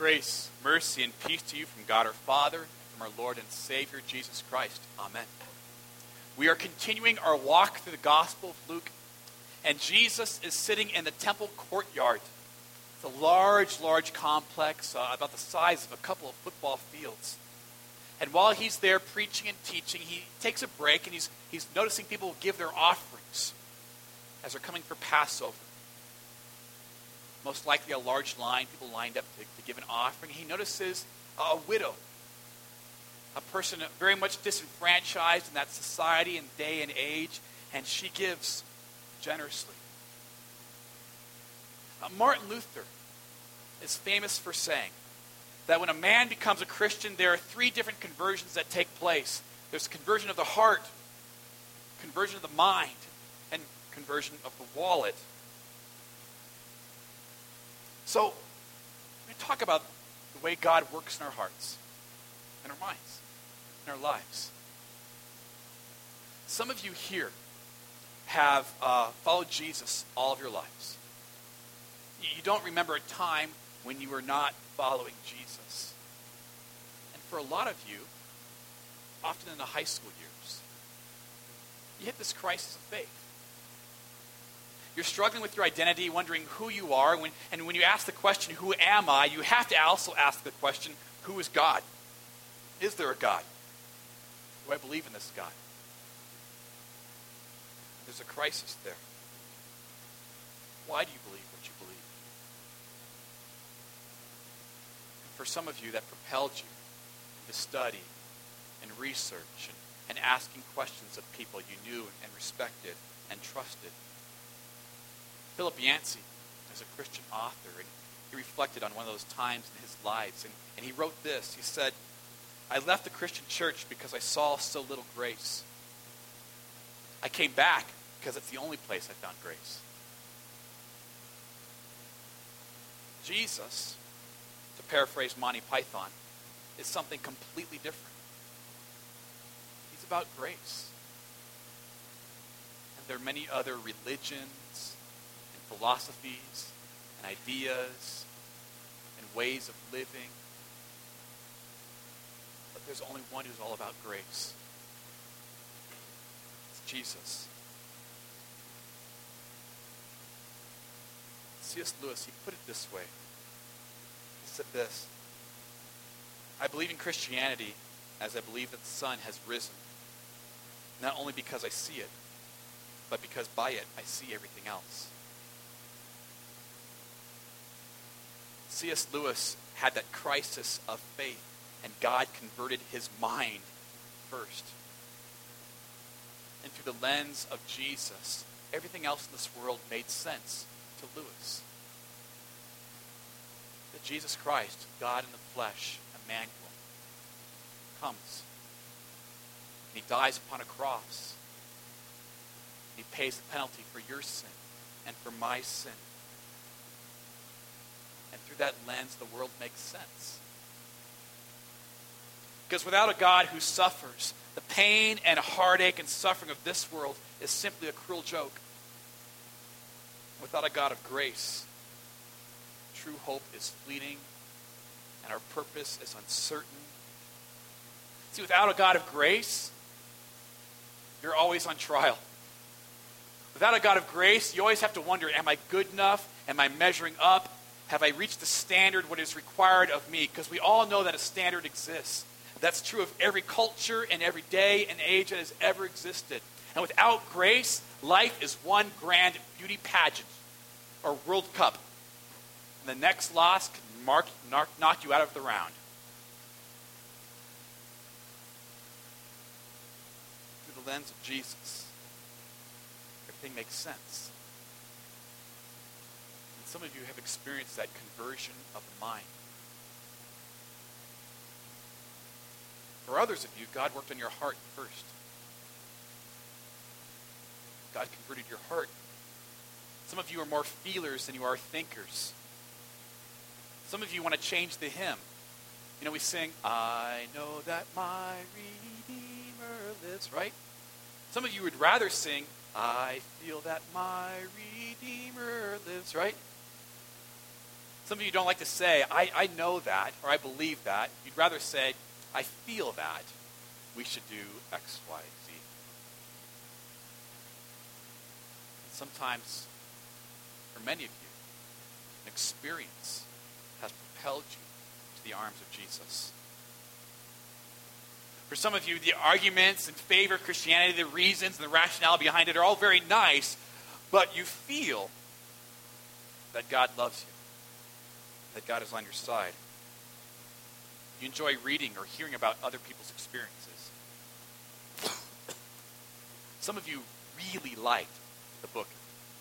Grace, mercy, and peace to you from God our Father, from our Lord and Savior Jesus Christ. Amen. We are continuing our walk through the Gospel of Luke, and Jesus is sitting in the temple courtyard. It's a large, large complex, uh, about the size of a couple of football fields. And while he's there preaching and teaching, he takes a break and he's, he's noticing people give their offerings as they're coming for Passover most likely a large line, people lined up to, to give an offering. He notices a widow, a person very much disenfranchised in that society and day and age, and she gives generously. Uh, Martin Luther is famous for saying that when a man becomes a Christian, there are three different conversions that take place there's conversion of the heart, conversion of the mind, and conversion of the wallet. So, we talk about the way God works in our hearts, in our minds, in our lives. Some of you here have uh, followed Jesus all of your lives. You don't remember a time when you were not following Jesus. And for a lot of you, often in the high school years, you hit this crisis of faith. You're struggling with your identity, wondering who you are. When, and when you ask the question, Who am I? you have to also ask the question, Who is God? Is there a God? Do I believe in this God? There's a crisis there. Why do you believe what you believe? And for some of you, that propelled you to study and research and, and asking questions of people you knew and respected and trusted. Philip Yancey is a Christian author, and he reflected on one of those times in his lives. And, and he wrote this He said, I left the Christian church because I saw so little grace. I came back because it's the only place I found grace. Jesus, to paraphrase Monty Python, is something completely different. He's about grace. And there are many other religions philosophies and ideas and ways of living. But there's only one who's all about grace. It's Jesus. C.S. Lewis, he put it this way. He said this I believe in Christianity as I believe that the sun has risen, not only because I see it, but because by it I see everything else. C.S. Lewis had that crisis of faith, and God converted his mind first. And through the lens of Jesus, everything else in this world made sense to Lewis. That Jesus Christ, God in the flesh, Emmanuel, comes. And he dies upon a cross. And he pays the penalty for your sin and for my sin. That lens, the world makes sense. Because without a God who suffers, the pain and heartache and suffering of this world is simply a cruel joke. Without a God of grace, true hope is fleeting and our purpose is uncertain. See, without a God of grace, you're always on trial. Without a God of grace, you always have to wonder am I good enough? Am I measuring up? Have I reached the standard, what is required of me? Because we all know that a standard exists. That's true of every culture and every day and age that has ever existed. And without grace, life is one grand beauty pageant or World Cup. And the next loss can mark, knock, knock you out of the round. Through the lens of Jesus, everything makes sense. Some of you have experienced that conversion of the mind. For others of you, God worked on your heart first. God converted your heart. Some of you are more feelers than you are thinkers. Some of you want to change the hymn. You know, we sing, I know that my Redeemer lives, right? Some of you would rather sing, I feel that my Redeemer lives, right? Some of you don't like to say, I, I know that, or I believe that. You'd rather say, I feel that we should do X, Y, Z. And sometimes, for many of you, an experience has propelled you to the arms of Jesus. For some of you, the arguments in favor of Christianity, the reasons and the rationale behind it are all very nice, but you feel that God loves you, that God is on your side. You enjoy reading or hearing about other people's experiences. Some of you really liked the book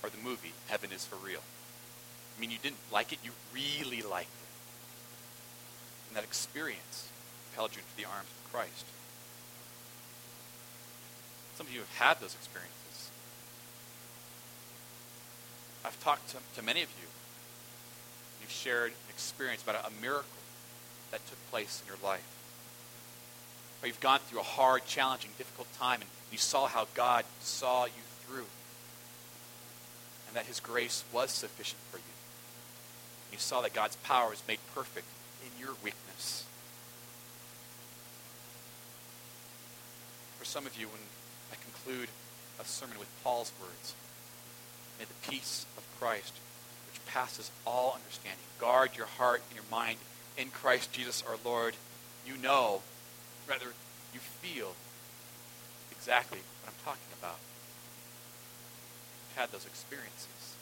or the movie Heaven is for Real. I mean, you didn't like it, you really liked it. And that experience propelled you into the arms of Christ. Some of you have had those experiences. I've talked to, to many of you. You've shared an experience about a, miracle that took place in your life. Or you've gone through a hard, challenging, difficult time and you saw how God saw you through. And that his grace was sufficient for you. You saw that God's power is made perfect in your weakness. For some of you, when I conclude a sermon with Paul's words, may the peace of Christ, passes all understanding, guard your heart and your mind in Christ Jesus our Lord, you know, rather, you feel exactly what I'm talking about. You've had those experiences.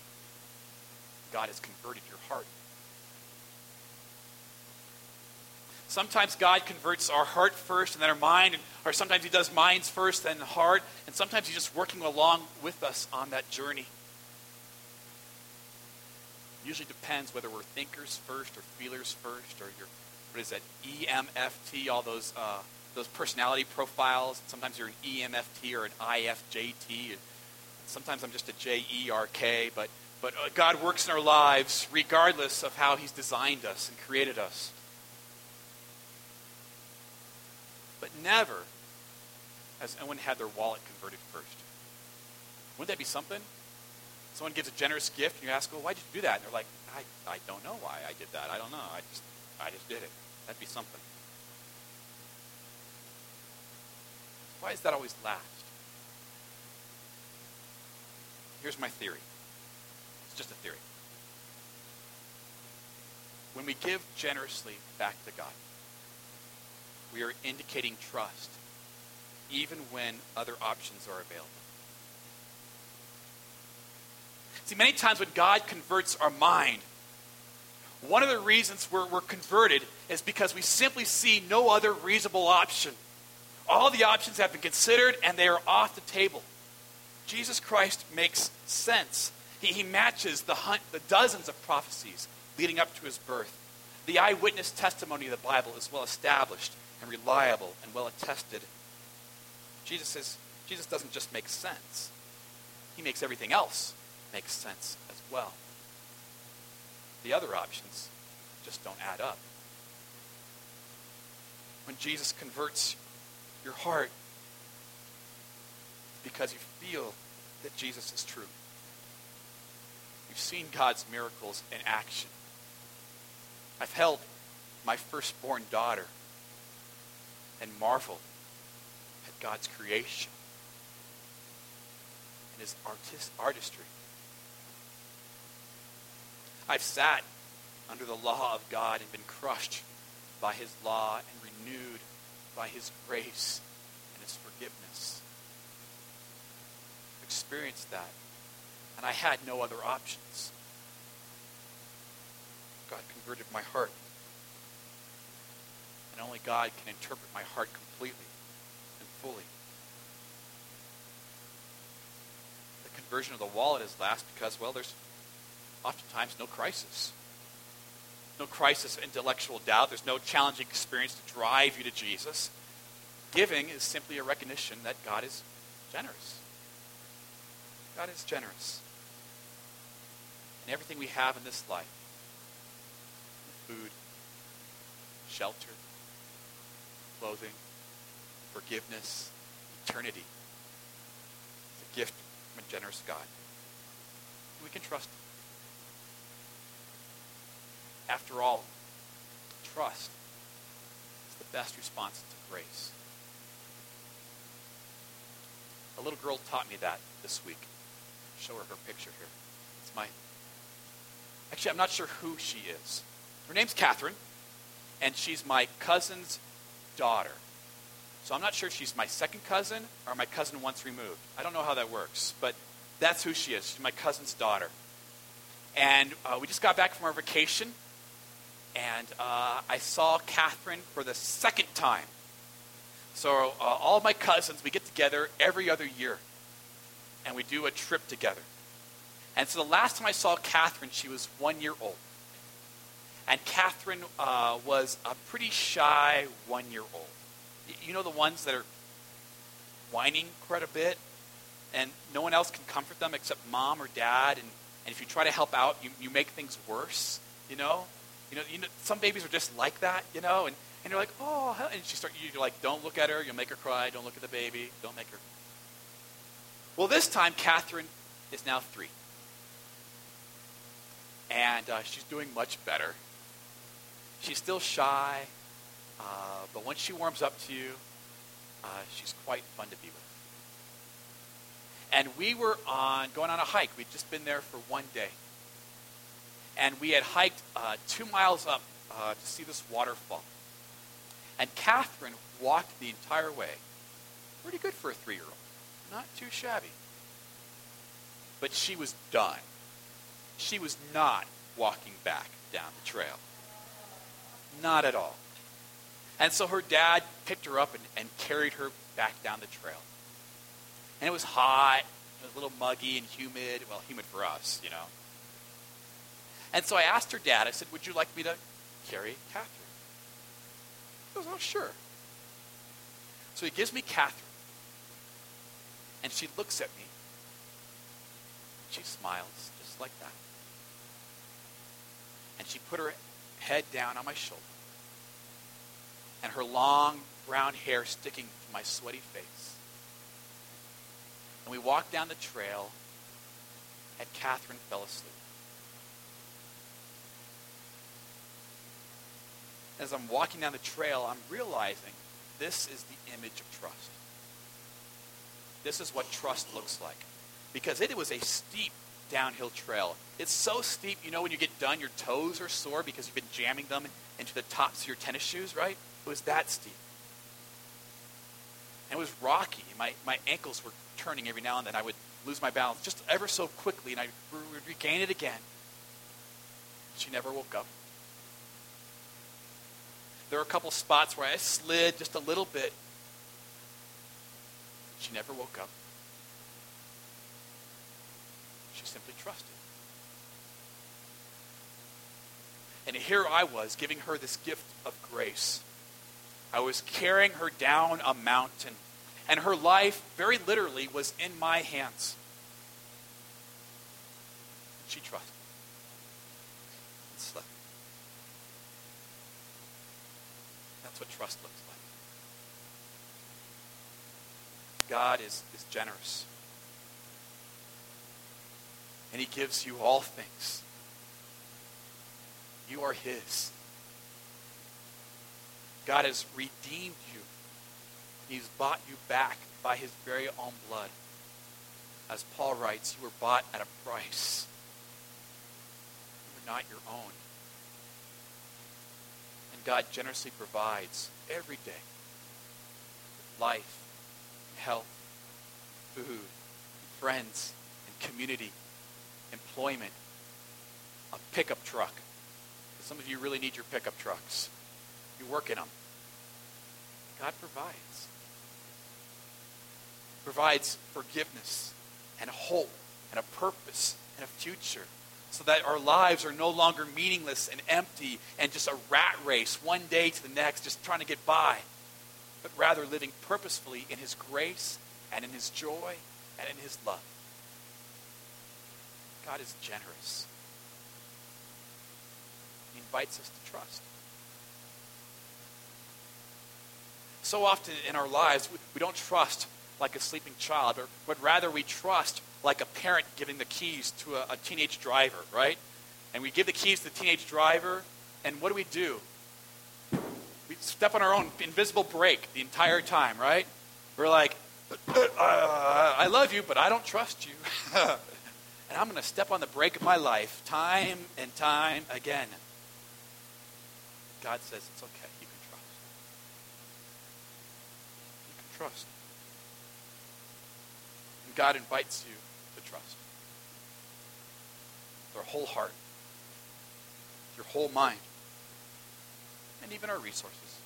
God has converted your heart. Sometimes God converts our heart first and then our mind, or sometimes He does minds first, then the heart, and sometimes He's just working along with us on that journey usually depends whether we're thinkers first or feelers first or your what is that EMFT, all those uh, those personality profiles. Sometimes you're an EMFT or an IFJT. Sometimes I'm just a JERK. But but uh, God works in our lives regardless of how He's designed us and created us. But never has anyone had their wallet converted first. Wouldn't that be something? Someone gives a generous gift, and you ask, well, why did you do that? And they're like, I, I don't know why I did that. I don't know. I just, I just did it. That'd be something. Why is that always last? Here's my theory. It's just a theory. When we give generously back to God, we are indicating trust, even when other options are available. See, many times when God converts our mind, one of the reasons we're, we're converted is because we simply see no other reasonable option. All the options have been considered and they are off the table. Jesus Christ makes sense. He, he matches the, hunt, the dozens of prophecies leading up to his birth. The eyewitness testimony of the Bible is well established and reliable and well attested. Jesus says Jesus doesn't just make sense. He makes everything else makes sense as well. The other options just don't add up. When Jesus converts your heart, because you feel that Jesus is true. You've seen God's miracles in action. I've held my firstborn daughter and marveled at God's creation and his artist, artistry. I've sat under the law of God and been crushed by his law and renewed by his grace and his forgiveness. Experienced that. And I had no other options. God converted my heart. And only God can interpret my heart completely and fully. The conversion of the wallet is last because, well, there's oftentimes no crisis. No crisis of intellectual doubt. There's no challenging experience to drive you to Jesus. Giving is simply a recognition that God is generous. God is generous. And everything we have in this life food, shelter, clothing, forgiveness, eternity. It's a gift from a generous God. We can trust Him. After all, trust is the best response to grace. A little girl taught me that this week. Show her her picture here. It's my. Actually, I'm not sure who she is. Her name's Catherine, and she's my cousin's daughter. So I'm not sure she's my second cousin or my cousin once removed. I don't know how that works, but that's who she is. She's my cousin's daughter. And uh, we just got back from our vacation, and uh, I saw Catherine for the second time. So uh, all my cousins, we get together every other year, and we do a trip together. And so the last time I saw Catherine, she was one year old. And Catherine uh, was a pretty shy one year old. You know the ones that are whining quite a bit, and no one else can comfort them except mom or dad, and and if you try to help out, you, you make things worse, you know? You know, you know, some babies are just like that, you know, and, and you're like, oh, and she start, you're like, don't look at her, you'll make her cry, don't look at the baby, don't make her. Well, this time, Catherine is now three. And uh, she's doing much better. She's still shy, uh, but once she warms up to you, uh, she's quite fun to be with. And we were on going on a hike. We'd just been there for one day. And we had hiked uh, two miles up uh, to see this waterfall. And Catherine walked the entire way. Pretty good for a three year old. Not too shabby. But she was done. She was not walking back down the trail. Not at all. And so her dad picked her up and, and carried her back down the trail. And it was hot. It was a little muggy and humid. Well, humid for us, you know. And so I asked her dad, I said, Would you like me to carry Catherine? He goes, Oh, sure. So he gives me Catherine. And she looks at me. She smiles just like that. And she put her head down on my shoulder. And her long brown hair sticking to my sweaty face. And we walked down the trail, and Catherine fell asleep. As I'm walking down the trail, I'm realizing this is the image of trust. This is what trust looks like. Because it was a steep downhill trail. It's so steep, you know, when you get done, your toes are sore because you've been jamming them into the tops of your tennis shoes, right? It was that steep. And it was rocky. My, my ankles were turning every now and then. I would lose my balance just ever so quickly, and I would regain it again. She never woke up. There were a couple spots where I slid just a little bit. She never woke up. She simply trusted. And here I was giving her this gift of grace. I was carrying her down a mountain, and her life, very literally, was in my hands. She trusted and slept. That's what trust looks like. God is, is generous. And he gives you all things. You are his. God has redeemed you. He's bought you back by his very own blood. As Paul writes, you were bought at a price. You were not your own. God generously provides every day life, health, food, friends, and community, employment, a pickup truck. Some of you really need your pickup trucks. You work in them. God provides. Provides forgiveness and hope and a purpose and a future so that our lives are no longer meaningless and empty and just a rat race one day to the next, just trying to get by, but rather living purposefully in His grace and in His joy and in His love. God is generous. He invites us to trust. So often in our lives, we don't trust like a sleeping child, but rather we trust like a parent giving the keys to a, a teenage driver, right? And we give the keys to the teenage driver, And what do we do? We step on our own invisible brake the entire time, right? We're like, uh, I love you, but I don't trust you. and I'm going to step on the brake of my life time and time again. God says it's okay. You can trust. You can trust. And God invites you. Our whole heart, your whole mind, and even our resources.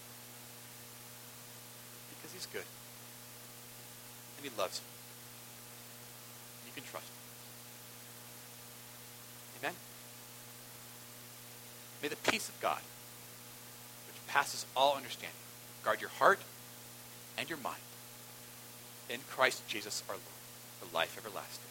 Because He's good. And He loves you. You can trust Him. Amen? May the peace of God, which passes all understanding, guard your heart and your mind in Christ Jesus our Lord for life everlasting.